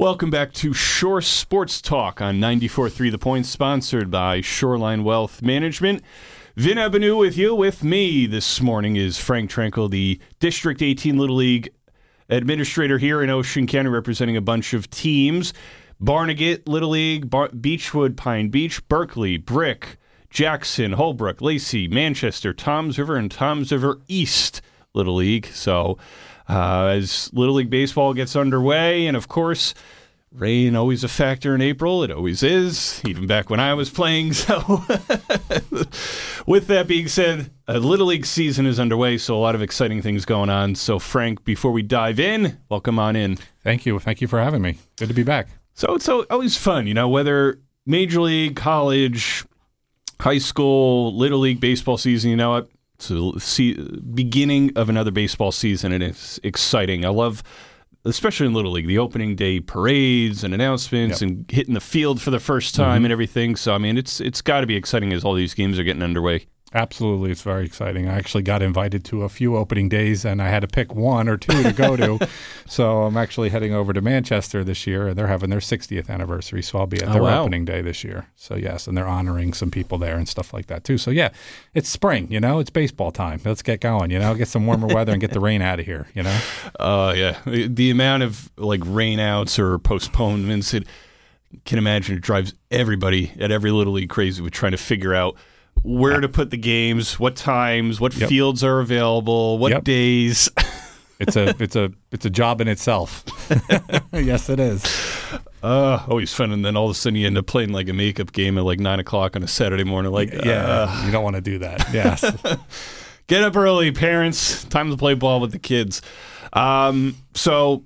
Welcome back to Shore Sports Talk on 94.3 The Point, sponsored by Shoreline Wealth Management. Vin Ebenau with you. With me this morning is Frank Trenkle, the District 18 Little League administrator here in Ocean County, representing a bunch of teams. Barnegat Little League, Bar- Beechwood, Pine Beach, Berkeley, Brick, Jackson, Holbrook, Lacey, Manchester, Toms River, and Toms River East Little League. So uh, as Little League Baseball gets underway, and of course, rain always a factor in April. It always is, even back when I was playing. So, with that being said, a Little League season is underway, so a lot of exciting things going on. So, Frank, before we dive in, welcome on in. Thank you. Thank you for having me. Good to be back. So, it's always fun, you know, whether Major League, college, high school, Little League baseball season, you know It's the beginning of another baseball season, and it's exciting. I love, especially in Little League, the opening day parades and announcements, yep. and hitting the field for the first time mm-hmm. and everything. So, I mean, it's it's got to be exciting as all these games are getting underway. Absolutely, it's very exciting. I actually got invited to a few opening days, and I had to pick one or two to go to. so I'm actually heading over to Manchester this year, and they're having their 60th anniversary, so I'll be at oh, their wow. opening day this year. So yes, and they're honoring some people there and stuff like that too. So yeah, it's spring, you know, it's baseball time. Let's get going, you know, get some warmer weather and get the rain out of here, you know. Uh, yeah, the amount of like rainouts or postponements, it can imagine it drives everybody at every little league crazy with trying to figure out where yeah. to put the games, what times, what yep. fields are available, what yep. days. it's a it's a it's a job in itself. yes, it is. Uh, always fun, and then all of a sudden you end up playing like a makeup game at like nine o'clock on a Saturday morning. Like, yeah, uh, you don't want to do that. Yes, get up early, parents. Time to play ball with the kids. Um, so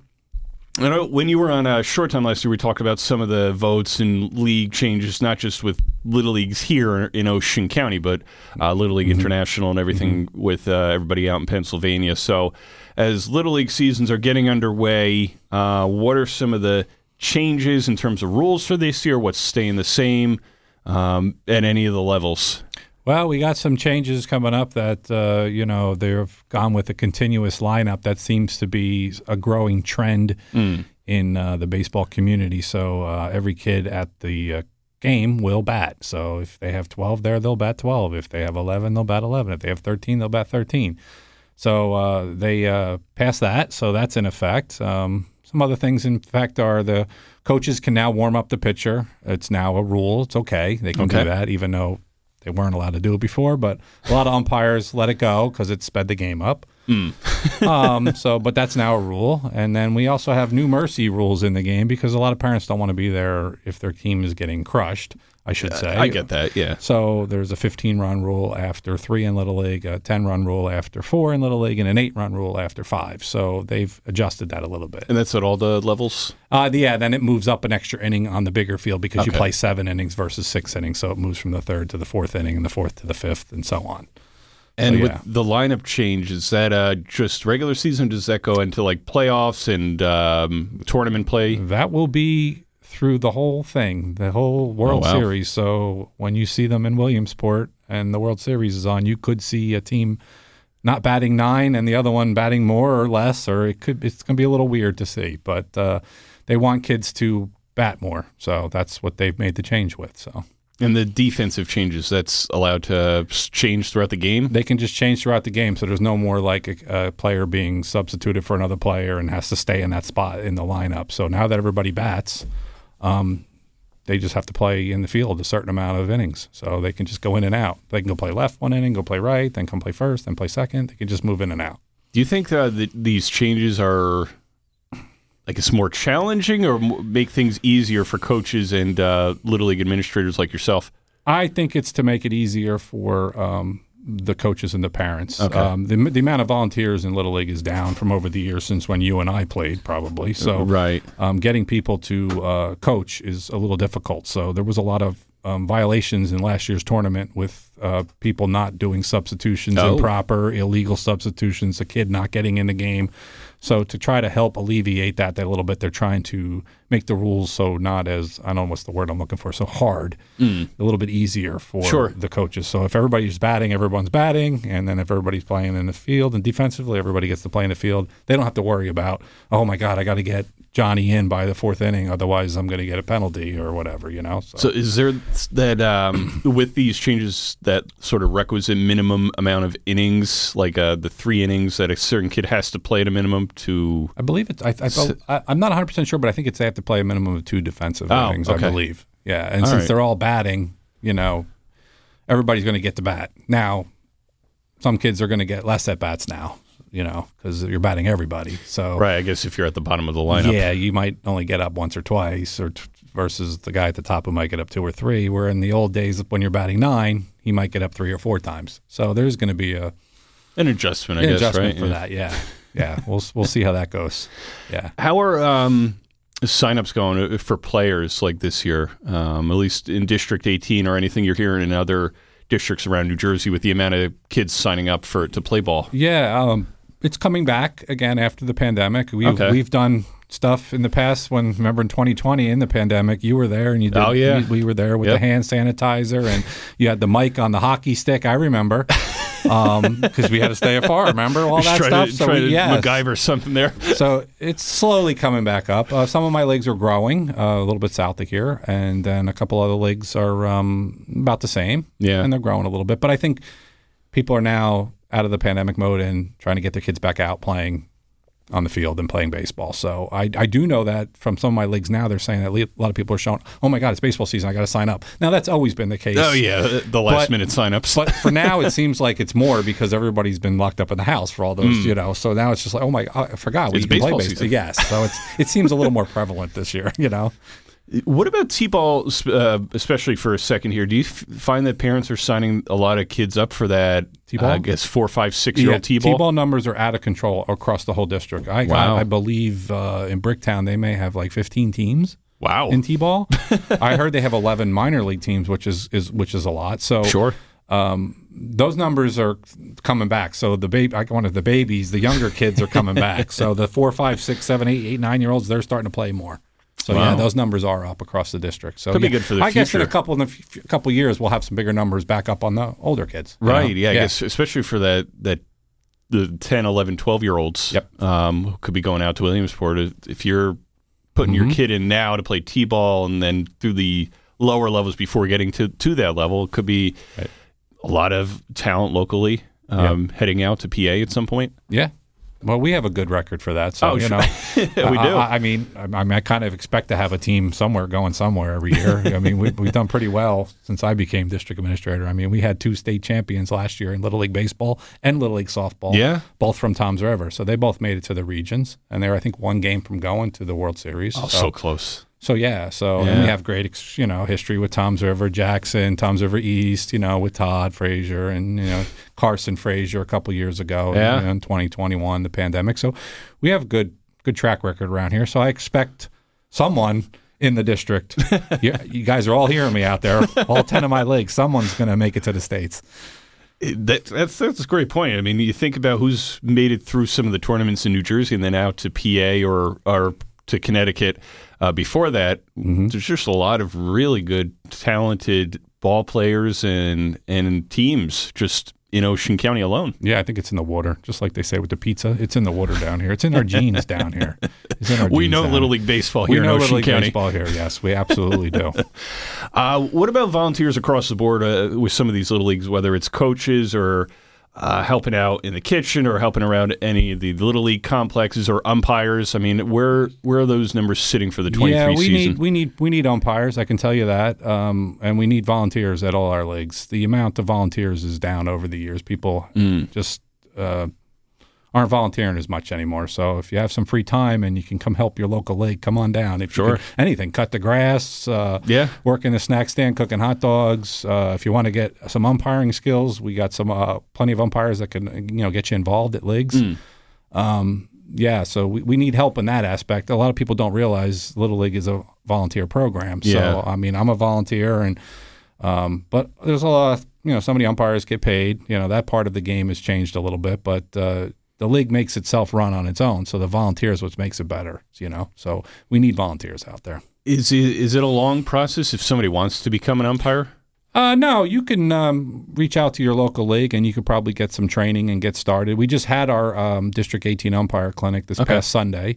I know when you were on a Shore Time last year, we talked about some of the votes and league changes, not just with little leagues here in Ocean County, but uh, Little League mm-hmm. International and everything mm-hmm. with uh, everybody out in Pennsylvania. So, as Little League seasons are getting underway, uh, what are some of the changes in terms of rules for this year? What's staying the same um, at any of the levels? Well, we got some changes coming up that, uh, you know, they've gone with a continuous lineup. That seems to be a growing trend mm. in uh, the baseball community. So uh, every kid at the uh, game will bat. So if they have 12 there, they'll bat 12. If they have 11, they'll bat 11. If they have 13, they'll bat 13. So uh, they uh, passed that. So that's in effect. Um, some other things, in fact, are the coaches can now warm up the pitcher. It's now a rule. It's okay. They can okay. do that, even though they weren't allowed to do it before, but a lot of umpires let it go because it sped the game up. Mm. um, so, but that's now a rule. And then we also have new mercy rules in the game because a lot of parents don't want to be there if their team is getting crushed. I should say. I get that, yeah. So there's a 15 run rule after three in Little League, a 10 run rule after four in Little League, and an eight run rule after five. So they've adjusted that a little bit. And that's at all the levels? Uh, yeah, then it moves up an extra inning on the bigger field because okay. you play seven innings versus six innings. So it moves from the third to the fourth inning and the fourth to the fifth and so on. And so, yeah. with the lineup change, is that uh, just regular season? Does that go into like playoffs and um, tournament play? That will be through the whole thing, the whole World oh, wow. Series. So when you see them in Williamsport and the World Series is on, you could see a team not batting nine and the other one batting more or less, or it could it's going to be a little weird to see. But uh, they want kids to bat more, so that's what they've made the change with. So. And the defensive changes that's allowed to change throughout the game? They can just change throughout the game. So there's no more like a, a, player being substituted for another player and has to stay in that spot in the lineup. So now that everybody bats, um, they just have to play in the field a certain amount of innings. So they can just go in and out. They can go play left one inning, go play right, then come play first, then play second. They can just move in and out. Do you think uh, that these changes are like it's more challenging or make things easier for coaches and uh, little league administrators like yourself? I think it's to make it easier for um, the coaches and the parents. Okay. Um, the, the amount of volunteers in Little League is down from over the years since when you and I played, probably. So, right. Um, getting people to uh, coach is a little difficult. So, there was a lot of um, violations in last year's tournament with uh, people not doing substitutions oh. improper, illegal substitutions, a kid not getting in the game. So to try to help alleviate that, that a little bit, they're trying to make the rules so not as I don't know what's the word I'm looking for, so hard, a little bit easier for Sure. the coaches. So if everybody's batting, everyone's batting, and then if everybody's playing in the field and defensively, everybody gets to play in the field. They don't have to worry about, oh my God, I got to get Johnny in by the fourth inning, otherwise I'm going to get a penalty or whatever, you know. So, So is there that um, with these changes that sort of requisite minimum amount of innings, like uh, the three innings that a certain kid has to play at a minimum to? I believe it's. I, I, I, I'm not 100 percent sure, but I think it's they have to play a minimum of two defensive Oh, innings. okay. I believe. Yeah, and All since right. they're all batting, you know, everybody's going to get to bat. Now, some kids are going to get less at bats now, you know, because you're batting everybody. So Right, I guess if you're at the bottom of the lineup. yeah, you might only get up once or twice, or t- versus the guy at the top who might get up two or three. Where in the old days, when you're batting nine, he might get up three or four times. So there's going to be a An adjustment, I an guess, adjustment right? for Yeah. that. Yeah, yeah. We'll we'll see how that goes. Yeah. How are um, signups going uh, for players like this year? Um, at least in District 18 or anything you're hearing in other districts around New Jersey with the amount of kids signing up for to play ball. Yeah, um, it's coming back again after the pandemic. We've Okay. we've done stuff in the past. When remember in 2020 in the pandemic, you were there and you did. Oh, yeah. we, we were there with Yep. the hand sanitizer and you had the mic on the hockey stick. I remember because we had to stay afar. Remember all that stuff. to, so we, yes. MacGyver something there. so it's slowly coming back up. Uh, some of my legs are growing uh, a little bit south of here, and then a couple other legs are um, about the same. Yeah. and they're growing a little bit. But I think people are now out of the pandemic mode and trying to get their kids back out playing on the field and playing baseball. So I, I do know that from some of my leagues now, they're saying that a lot of people are showing, oh my God, it's baseball season. I got to sign up. Now that's always been the case. Oh yeah, the last But- minute signups. But for now, it seems like it's more because everybody's been locked up in the house for all those, hmm. you know. So now it's just like, oh my, I forgot we It's can play baseball baseball. season. Yes, so it's it seems a little more prevalent this year, you know. What about T-ball, uh, especially for a second here? Do you f- find that parents are signing a lot of kids up for that? T-ball? I guess four, five, six-year-old T-ball. T-ball numbers are out of control across the whole district. I, Wow. I, I believe uh, in Bricktown they may have like 15 teams Wow. in T-ball. I heard they have 11 minor league teams, which is, is which is a lot. So sure. um, those numbers are coming back. So the baby, I wanted the babies, the younger kids are coming back. So the four, five, six, seven, eight, eight, nine year olds, they're starting to play more. So yeah, those numbers are up across the district. So Could be good for the I guess in a couple in a f- couple years we'll have some bigger numbers back up on the older kids. you know? Right. Yeah, I guess especially for that that the 10, 11, 12 year olds Yep. um, who could be going out to Williamsport. If- If you're putting Mm-hmm. your kid in now to play T-ball and then through the lower levels before getting to, to that level, it could be Right. a lot of talent locally um, heading out to PA at some point. Yeah. Well, we have a good record for that. So, Oh, you sure. know, we do. I, I mean, I, I mean, I kind of expect to have a team somewhere going somewhere every year. I mean, we, we've done pretty well since I became district administrator. I mean, we had two state champions last year in Little League baseball and Little League softball. Yeah. both from Toms River. So they both made it to the regions, and they're I think one game from going to the World Series. oh, so close. So yeah, so and Yeah. we have great, ex- you know, history with Toms River, Jackson, Toms River East, you know, with Todd Frazier and you know Carson Frazier a couple years ago, Yeah. know, in 2021, the pandemic. So we have good good track record around here. So I expect someone in the district. you, you guys are all hearing me out there. All ten of my leagues, someone's going to make it to the states. That, that's that's a great point. I mean, you think about who's made it through some of the tournaments in New Jersey and then out to PA or or to Connecticut. Uh, before that, there's just a lot of really good, talented ball players and and teams just in Ocean County alone. Yeah, I think it's in the water, just like they say with the pizza. It's in the water down here. It's in our genes down here. It's in our We know Little. League baseball here We know in Little Ocean League County. baseball here. Yes, we absolutely do. Uh, what about volunteers across the board uh, with some of these little leagues, whether it's coaches or uh, helping out in the kitchen or helping around any of the little league complexes or umpires? I mean, where where are those numbers sitting for the 23 yeah, we season? need we need we need umpires. I can tell you that, um, and we need volunteers at all our leagues. The amount of volunteers is down over the years. People Mm. just uh, aren't volunteering as much anymore. So if you have some free time and you can come help your local league, come on down. If you Sure. anything, cut the grass. Uh, Yeah. work in the snack stand, cooking hot dogs. Uh, if you want to get some umpiring skills, we got some uh, plenty of umpires that can you know get you involved at leagues. Mm. Um, yeah, so we, we need help in that aspect. A lot of people don't realize Little League is a volunteer program. So Yeah. I mean, I'm a volunteer, and um, but there's a lot. Of, you know, so many umpires get paid. You know, that part of the game has changed a little bit, but uh, the league makes itself run on its own. So the volunteers, what makes it better, you know. So we need volunteers out there. Is it, is it a long process if somebody wants to become an umpire? Uh, no, you can um, reach out to your local league and you could probably get some training and get started. We just had our um, District 18 umpire clinic this Okay. past Sunday.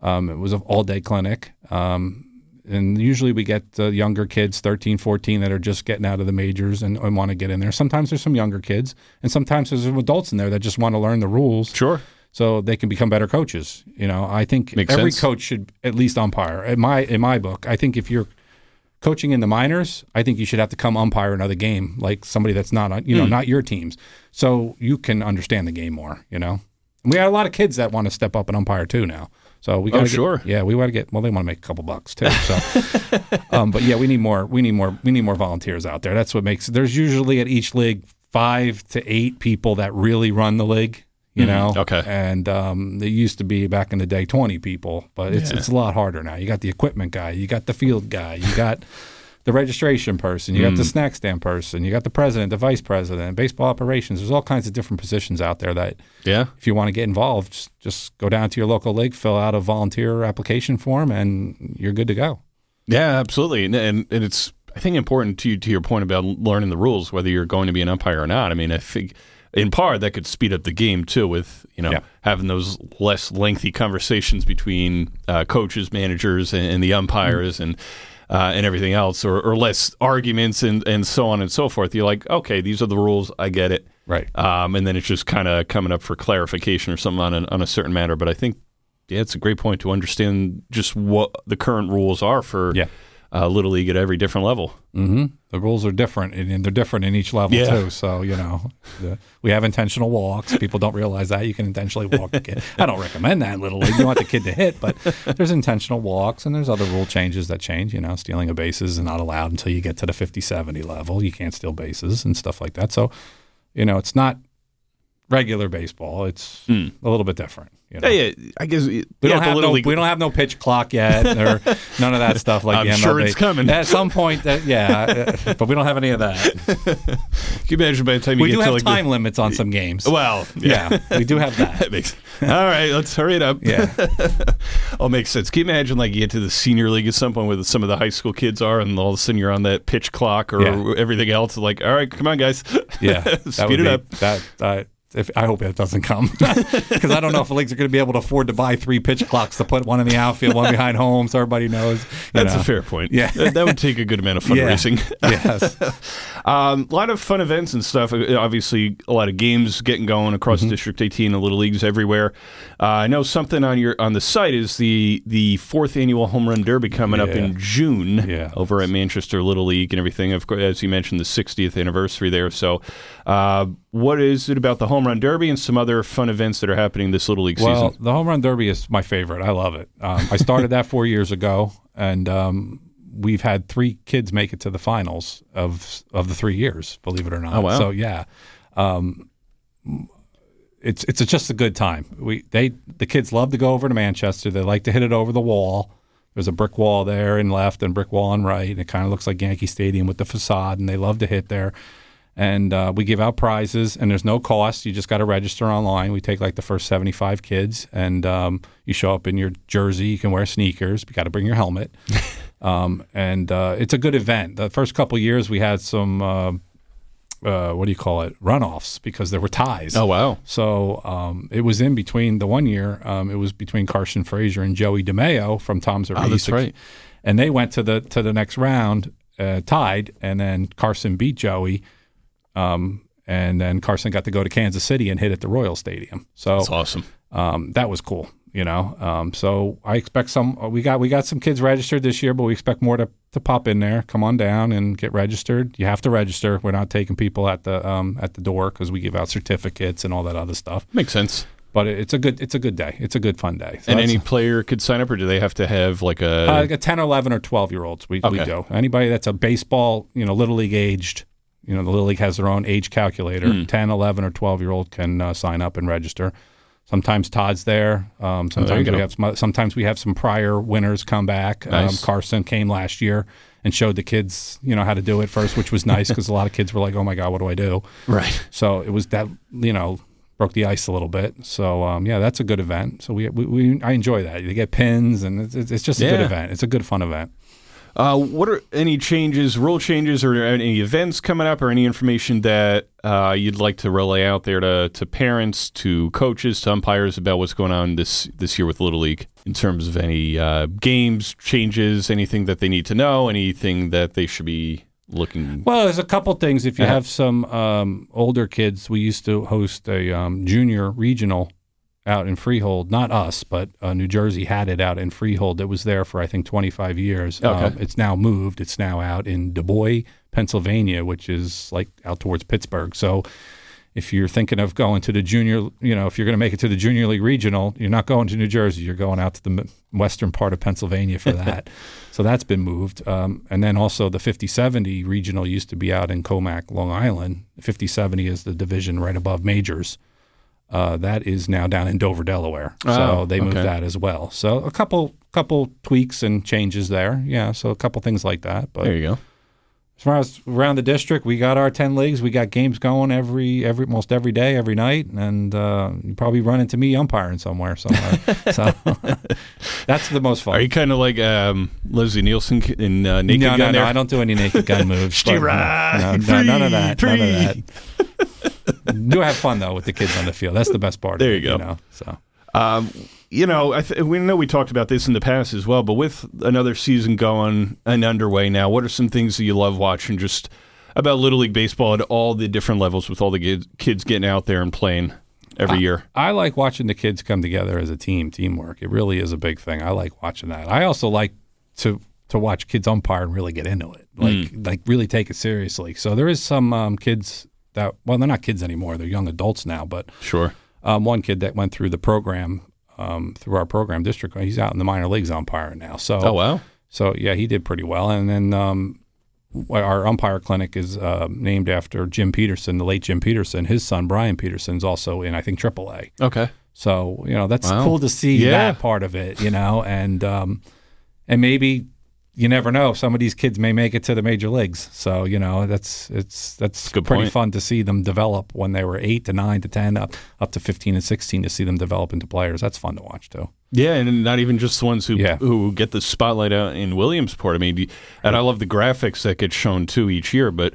Um, it was an all day clinic. Um, and usually we get uh, younger kids, 13, 14, that are just getting out of the majors and, and want to get in there. Sometimes there's some younger kids, and sometimes there's some adults in there that just want to learn the rules Sure. so they can become better coaches. You know, I think Makes every sense. coach should at least umpire. In my in my book, I think if you're coaching in the minors, I think you should have to come umpire another game, like somebody that's not on, you know, not your teams, so you can understand the game more. You know, and we got a lot of kids that want to step up and umpire too now. So we got Oh, sure. yeah, we want to get well. They want to make a couple bucks too. So, um, but yeah, we need more. We need more. We need more volunteers out there. That's what makes. There's usually at each league five to eight people that really run the league. You know, Mm-hmm. Okay. and um, there used to be back in the day 20 people, but it's Yeah. it's a lot harder now. You got the equipment guy, you got the field guy, you got the registration person, you got Mm. the snack stand person, you got the president, the vice president, baseball operations. There's all kinds of different positions out there that Yeah. if you want to get involved, just, just go down to your local league, fill out a volunteer application form, and you're good to go. Yeah, absolutely. And, and and it's I think important to to your point about learning the rules, whether you're going to be an umpire or not. I mean, I think in part that could speed up the game too, with you know Yeah. having those less lengthy conversations between uh, coaches, managers, and, and the umpires, and uh, and everything else, or, or less arguments and and so on and so forth. You're like, okay, these are the rules. I get it. Right. Um, and then it's just kind of coming up for clarification or something on a, on a certain matter. But I think, yeah, it's a great point to understand just what the current rules are for Yeah. Uh, Little League at every different level. hmm The rules are different, and they're different in each level Yeah. too. So you know, the, we have intentional walks. People don't realize that you can intentionally walk the kid. I don't recommend that little league. You want the kid to hit, but there's intentional walks, and there's other rule changes that change. You know, stealing a bases is not allowed until you get to the 50-70 level. You can't steal bases and stuff like that. So, you know, it's not regular baseball. It's a little bit different. You know? Yeah, yeah. I guess we don't have no. We don't have no pitch clock yet, or none of that stuff. Like I'm the MLB. sure it's coming. at some point. That, yeah, uh, but we don't have any of that. Can you imagine by the time you We get do to have like time limits on some games. Well, yeah, we do have that. That makes all right. Let's hurry it up. Yeah, all makes sense. Can you imagine like you get to the senior league at some point where some of the high school kids are, and all of a sudden you're on that pitch clock or Yeah. everything else? Like, all right, come on, guys. yeah. that Speed it be- up. That uh, if I hope it doesn't come because I don't know if the leagues are going to be able to afford to buy three pitch clocks to put one in the outfield, one behind home, so everybody knows. That's know. a fair point. Yeah. that, that would take a good amount of Yeah. fundraising. yes. Um, a lot of fun events and stuff. Uh, Obviously, a lot of games getting going across Mm-hmm. District 18 and the little leagues everywhere. Uh, I know something on your on the site is the the fourth annual Home Run Derby coming up in June Yeah. over at Manchester Little League and everything. Of course, as you mentioned, the 60th anniversary there. So, uh, what is it about the Home Run Derby and some other fun events that are happening this Little League Well, season? the home run derby is my favorite. I love it. Um, I started that four years ago, and um, we've had three kids make it to the finals of of the three years. Believe it or not. Oh, wow. So yeah, um, it's it's just a good time. We they the kids love to go over to Manchester. They like to hit it over the wall. There's a brick wall there and left, and brick wall on right. And it kind of looks like Yankee Stadium with the facade, and they love to hit there and uh, we give out prizes and there's no cost. You just got to register online. We take like the first 75 kids and um, you show up in your jersey. You can wear sneakers you got to bring your helmet. Um, and uh, it's a good event. The first couple years we had some uh, uh, what do you call it? Runoffs because there were ties. Oh wow! so um, it was in between the one year. Um, it was between Carson Frazier and Joey DeMeo from Tom's Oh, that's right. and they went to the to the next round uh, tied, and then Carson beat Joey, um, and then Carson got to go to Kansas City and hit at the Royal Stadium. So That's awesome. um, that was cool, you know. Um, so I expect some. uh, We got we got some kids registered this year, but we expect more to, to pop in there. Come on down and get registered. You have to register. We're not taking people at the um, at the door because we give out certificates and all that other stuff. Makes sense. But it's a good it's a good day. It's a good fun day. So and any player could sign up, or do they have to have like a? uh, like a 10 or 11 or 12 year olds we, we Okay. do anybody that's a baseball you know little league aged you know the little league has their own age calculator Hmm. 10 11 or 12 year old can uh, sign up and register sometimes todd's there um, Oh, you sometimes we have some, sometimes we have some prior winners come back um, carson came last year and showed the kids you know how to do it first which was nice because a lot of kids were like oh my god what do i do right. so it was that you know broke the ice a little bit. So um, yeah, that's a good event. So we, we, we I enjoy that. You get pins, and it's, it's just a good event. It's a good fun event. Uh, what are any changes, rule changes, or any events coming up, or any information that uh, you'd like to relay out there to, to parents, to coaches, to umpires about what's going on this this year with Little League in terms of any uh, games changes, anything that they need to know, anything that they should be looking. Well, there's a couple things. If you Yeah. have some um, older kids, we used to host a um, junior regional out in Freehold. Not us, but uh, New Jersey had it out in Freehold. It was there for I think 25 years. Okay. Um, it's now moved. It's now out in Du Bois, Pennsylvania, which is like out towards Pittsburgh. So. If you're thinking of going to the junior, you know, if you're going to make it to the junior league regional, you're not going to New Jersey. You're going out to the western part of Pennsylvania for that. so that's been moved. Um, and then also the 5070 regional used to be out in Commack, Long Island. 5070 is the division right above majors. Uh, that is now down in Dover, Delaware. Oh, so they moved okay. that as well. So a couple couple tweaks and changes there. Yeah, so a couple things like that. But There you go. as far as around the district, we got our ten leagues. We got games going every every most every day, every night, and uh, you probably run into me umpiring somewhere somewhere. so that's the most fun. Are you kind of like um, Leslie Nielsen in uh, Naked no, Gun no, no. there? I don't do any naked gun moves. but, Right. no, no, none of that. None of that. Do have fun though with the kids on the field. That's the best part. of There it, you go. know, so Um, you know, I th- we know we talked about this in the past as well, but with another season going and underway now, what are some things that you love watching just about Little League Baseball at all the different levels with all the kids, kids getting out there and playing every year? I like watching the kids come together as a team, teamwork. It really is a big thing. I like watching that. I also like to to watch kids umpire and really get into it, like like really take it seriously. So there is some um, kids that well, they're not kids anymore; they're young adults now. But Sure. um, one kid that went through the program um, through our program district, he's out in the minor leagues umpiring now. So Oh, wow. So yeah, he did pretty well. And then um, our umpire clinic is uh, named after Jim Peterson, the late Jim Peterson. His son Brian Peterson is also in I think AAA. Okay. So you know that's Wow. cool to see Yeah. that part of it. You know, and um, and maybe you never know. Some of these kids may make it to the major leagues. So you know that's it's that's Good pretty point. fun to see them develop when they were eight to nine to ten up up to fifteen and sixteen to see them develop into players. That's fun to watch too. Yeah, and not even just the ones who Yeah. who get the spotlight out in Williamsport. I mean, and I love the graphics that get shown too each year. But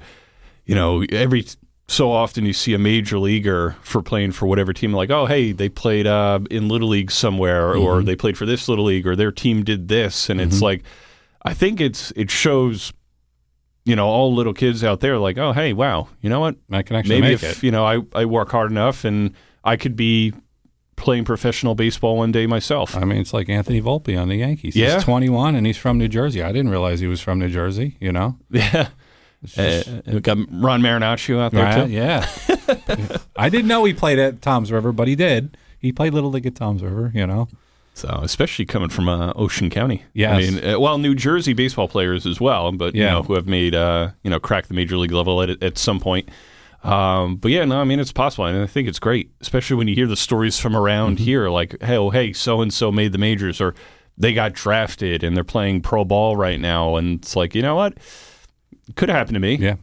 you know, every so often you see a major leaguer for playing for whatever team. Like, oh, hey, they played uh, in little league somewhere, or they played for this little league, or their team did this, and it's like, I think it's it shows. You know, all little kids out there, like, oh, hey, wow, you know what? I can actually Maybe make if it. you know I, I work hard enough and I could be playing professional baseball one day myself. I mean, it's like Anthony Volpe on the Yankees. Yeah. He's 21 and he's from New Jersey. I didn't realize he was from New Jersey, you know? Yeah. Uh, we got Ron Marinaccio out there Right? too. Yeah. I didn't know he played at Toms River, but he did. He played Little League at Toms River, you know? So especially coming from uh, Ocean County. yeah. I mean, uh, well, New Jersey baseball players as well, but you know who have made uh, you know crack the major league level at at some point. Um, but yeah, no, I mean it's possible, and I think it's great, especially when you hear the stories from around Mm-hmm. here, like, hey, oh, hey, so and so made the majors, or they got drafted and they're playing pro ball right now, and it's like, you know what, could have happened to me. Yeah.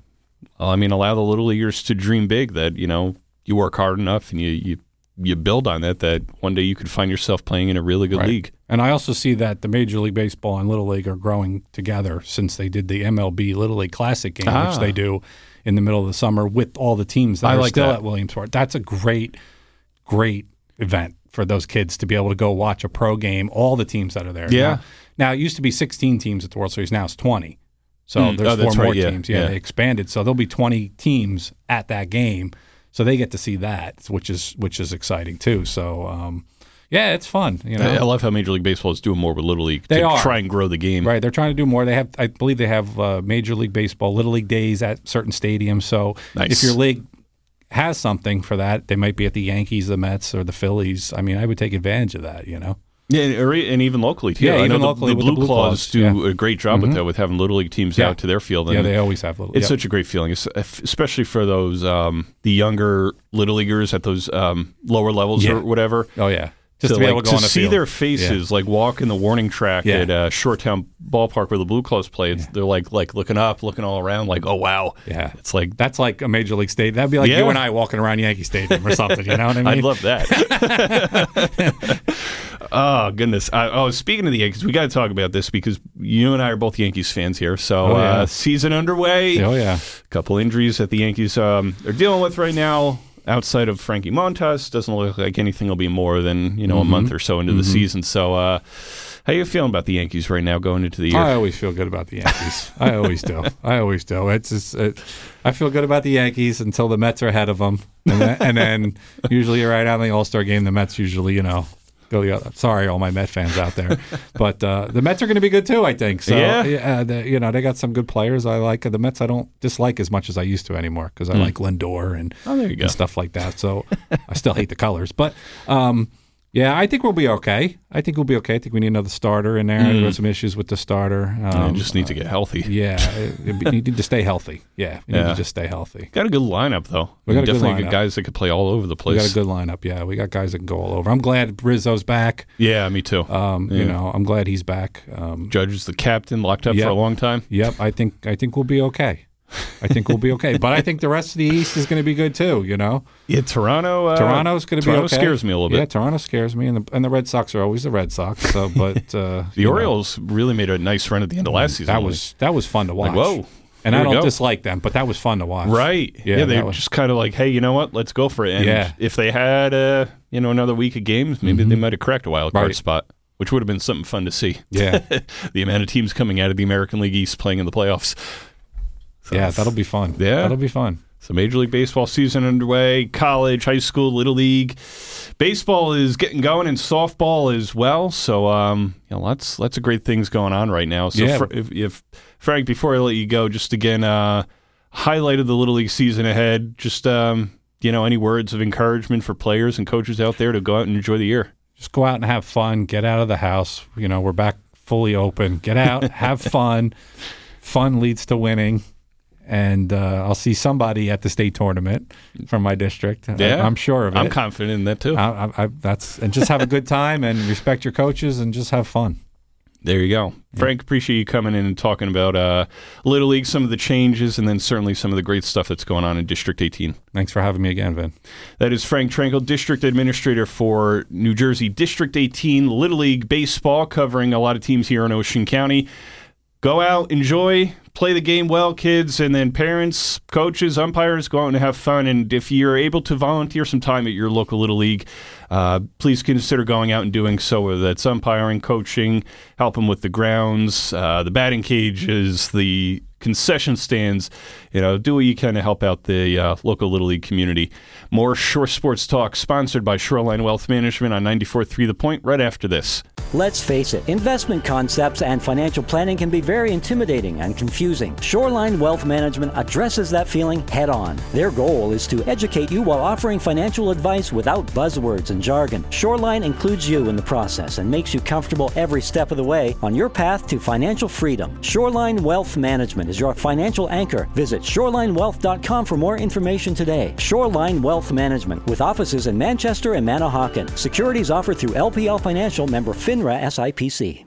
I mean, allow the little leaguers to dream big. That you know you work hard enough and you you, you build on that. That one day you could find yourself playing in a really good Right. league. And I also see that the Major League Baseball and Little League are growing together since they did the MLB Little League Classic game, Ah. which they do in the middle of the summer with all the teams that I are like still that. at Williamsport. That's a great, great event for those kids to be able to go watch a pro game, all the teams that are there. Yeah. Now, now it used to be 16 teams at the World Series. Now it's 20. So Mm. there's Oh, four more right, yeah, teams. Yeah, yeah. they expanded. So there'll be 20 teams at that game. So they get to see that, which is which is exciting too. So um, yeah, it's fun. You know, I love how Major League Baseball is doing more with Little League They to are. try and grow the game. Right, they're trying to do more. They have, I believe, they have uh, Major League Baseball, Little League days at certain stadiums. So Nice. if your league has something for that, they might be at the Yankees, the Mets, or the Phillies. I mean, I would take advantage of that. You know, Yeah, and even locally too. Yeah, I know even the, locally the Blue, Blue Claws, Claws, do yeah. Mm-hmm. a great job with that, with having Little League teams Yeah. out to their field. yeah, they always have little. it's such a great feeling, es- especially for those um, the younger Little Leaguers at those um, lower levels or whatever. oh yeah, Just to be like, able to go on see field. their faces, like walk in the warning track Yeah. at uh, Shoretown Ballpark where the Blue Claws play. It's, They're like like looking up, looking all around, like oh wow. Yeah. It's like That's like a major league stadium. That'd be like you and I walking around Yankee Stadium or something. You know what I mean? I'd love that. oh goodness! I, oh, speaking of the Yankees, we got to talk about this because you and I are both Yankees fans here. So Oh, yeah. uh, season underway. oh yeah. A couple injuries that the Yankees um, are dealing with right now. Outside of Frankie Montas, doesn't look like anything will be more than you know a month or so into the season. So, uh, how you feeling about the Yankees right now going into the year? I always feel good about the Yankees. I always do. I always do. It's just, it, I feel good about the Yankees until the Mets are ahead of them, and then, and then usually right out in the All Star game, the Mets usually you know go the other. Sorry, all my Met fans out there, but uh, the Mets are going to be good too. I think so. Yeah. the, you know they got some good players. I like the Mets. I don't dislike as much as I used to anymore because I like Lindor and Oh, there you go. and stuff like that. So I still hate the colors, but. Um, yeah, I think we'll be okay. I think we'll be okay. I think we need another starter in there. There were some issues with the starter. You Um, just need to get healthy. yeah, you need to stay healthy. Yeah, you need to just stay healthy. Got a good lineup though. We got a good definitely lineup. guys that could play all over the place. We got a good lineup. Yeah, we got guys that can go all over. I'm glad Rizzo's back. yeah, me too. Um, You know, I'm glad he's back. Um, Judge is the captain, locked up Yep. for a long time. yep, I think I think we'll be okay. I think we'll be okay. But I think the rest of the East is going to be good too. You know, Yeah, Toronto. Uh, Toronto's going to be Toronto okay. scares me a little bit. Yeah. Toronto scares me, and the and the Red Sox are always the Red Sox. So, but uh, The you know, Orioles really made a nice run at the end of last season. that was that was fun to watch. whoa, And I don't go. dislike them, but that was fun to watch. right. Yeah, Yeah, they were was- just kind of like, hey, you know what? Let's go for it. And Yeah. if they had, uh, you know, another week of games, maybe they might have cracked a wild card Mm-hmm. Right. spot, which would have been something fun to see. Yeah. the amount of teams coming out of the American League East playing in the playoffs. So Yeah, that'll be fun. Yeah. that'll be fun. So Major League Baseball season underway, college, high school, little league. Baseball is getting going and softball as well. So um, you know, lots lots of great things going on right now. So Yeah. Fr- if, if Frank, before I let you go, just again uh, highlight of the little league season ahead. Just um, you know, any words of encouragement for players and coaches out there to go out and enjoy the year. just go out and have fun. Get out of the house. You know, we're back fully open. Get out, have fun. Fun leads to winning. And uh, I'll see somebody at the state tournament from my district. I- Yeah. I'm sure of it. I'm confident in that too. I, I, I, that's and just have a good time and respect your coaches and just have fun. There you go. Frank, appreciate you coming in and talking about uh, Little League, some of the changes, and then certainly some of the great stuff that's going on in District 18. Thanks for having me again, Vin. That is Frank Trenkle, District Administrator for New Jersey District 18 Little League Baseball, covering a lot of teams here in Ocean County. Go out, enjoy, play the game well, kids, and then parents, coaches, umpires, go out and have fun. And if you're able to volunteer some time at your local Little League, uh, please consider going out and doing so, whether that's umpiring, coaching, helping with the grounds, uh, the batting cages, the concession stands. You know, do what you can to help out the uh, local Little League community. More Shore Sports Talk, sponsored by Shoreline Wealth Management on 94.3 The Point, right after this. Let's face it, investment concepts and financial planning can be very intimidating and confusing. Shoreline Wealth Management addresses that feeling head on. Their goal is to educate you while offering financial advice without buzzwords and jargon. Shoreline includes you in the process and makes you comfortable every step of the way on your path to financial freedom. Shoreline Wealth Management is your financial anchor. Visit shorelinewealth.com for more information today. Shoreline Wealth Management with offices in Manchester and Manahawkin. Securities offered through LPL Financial member FINRA SIPC.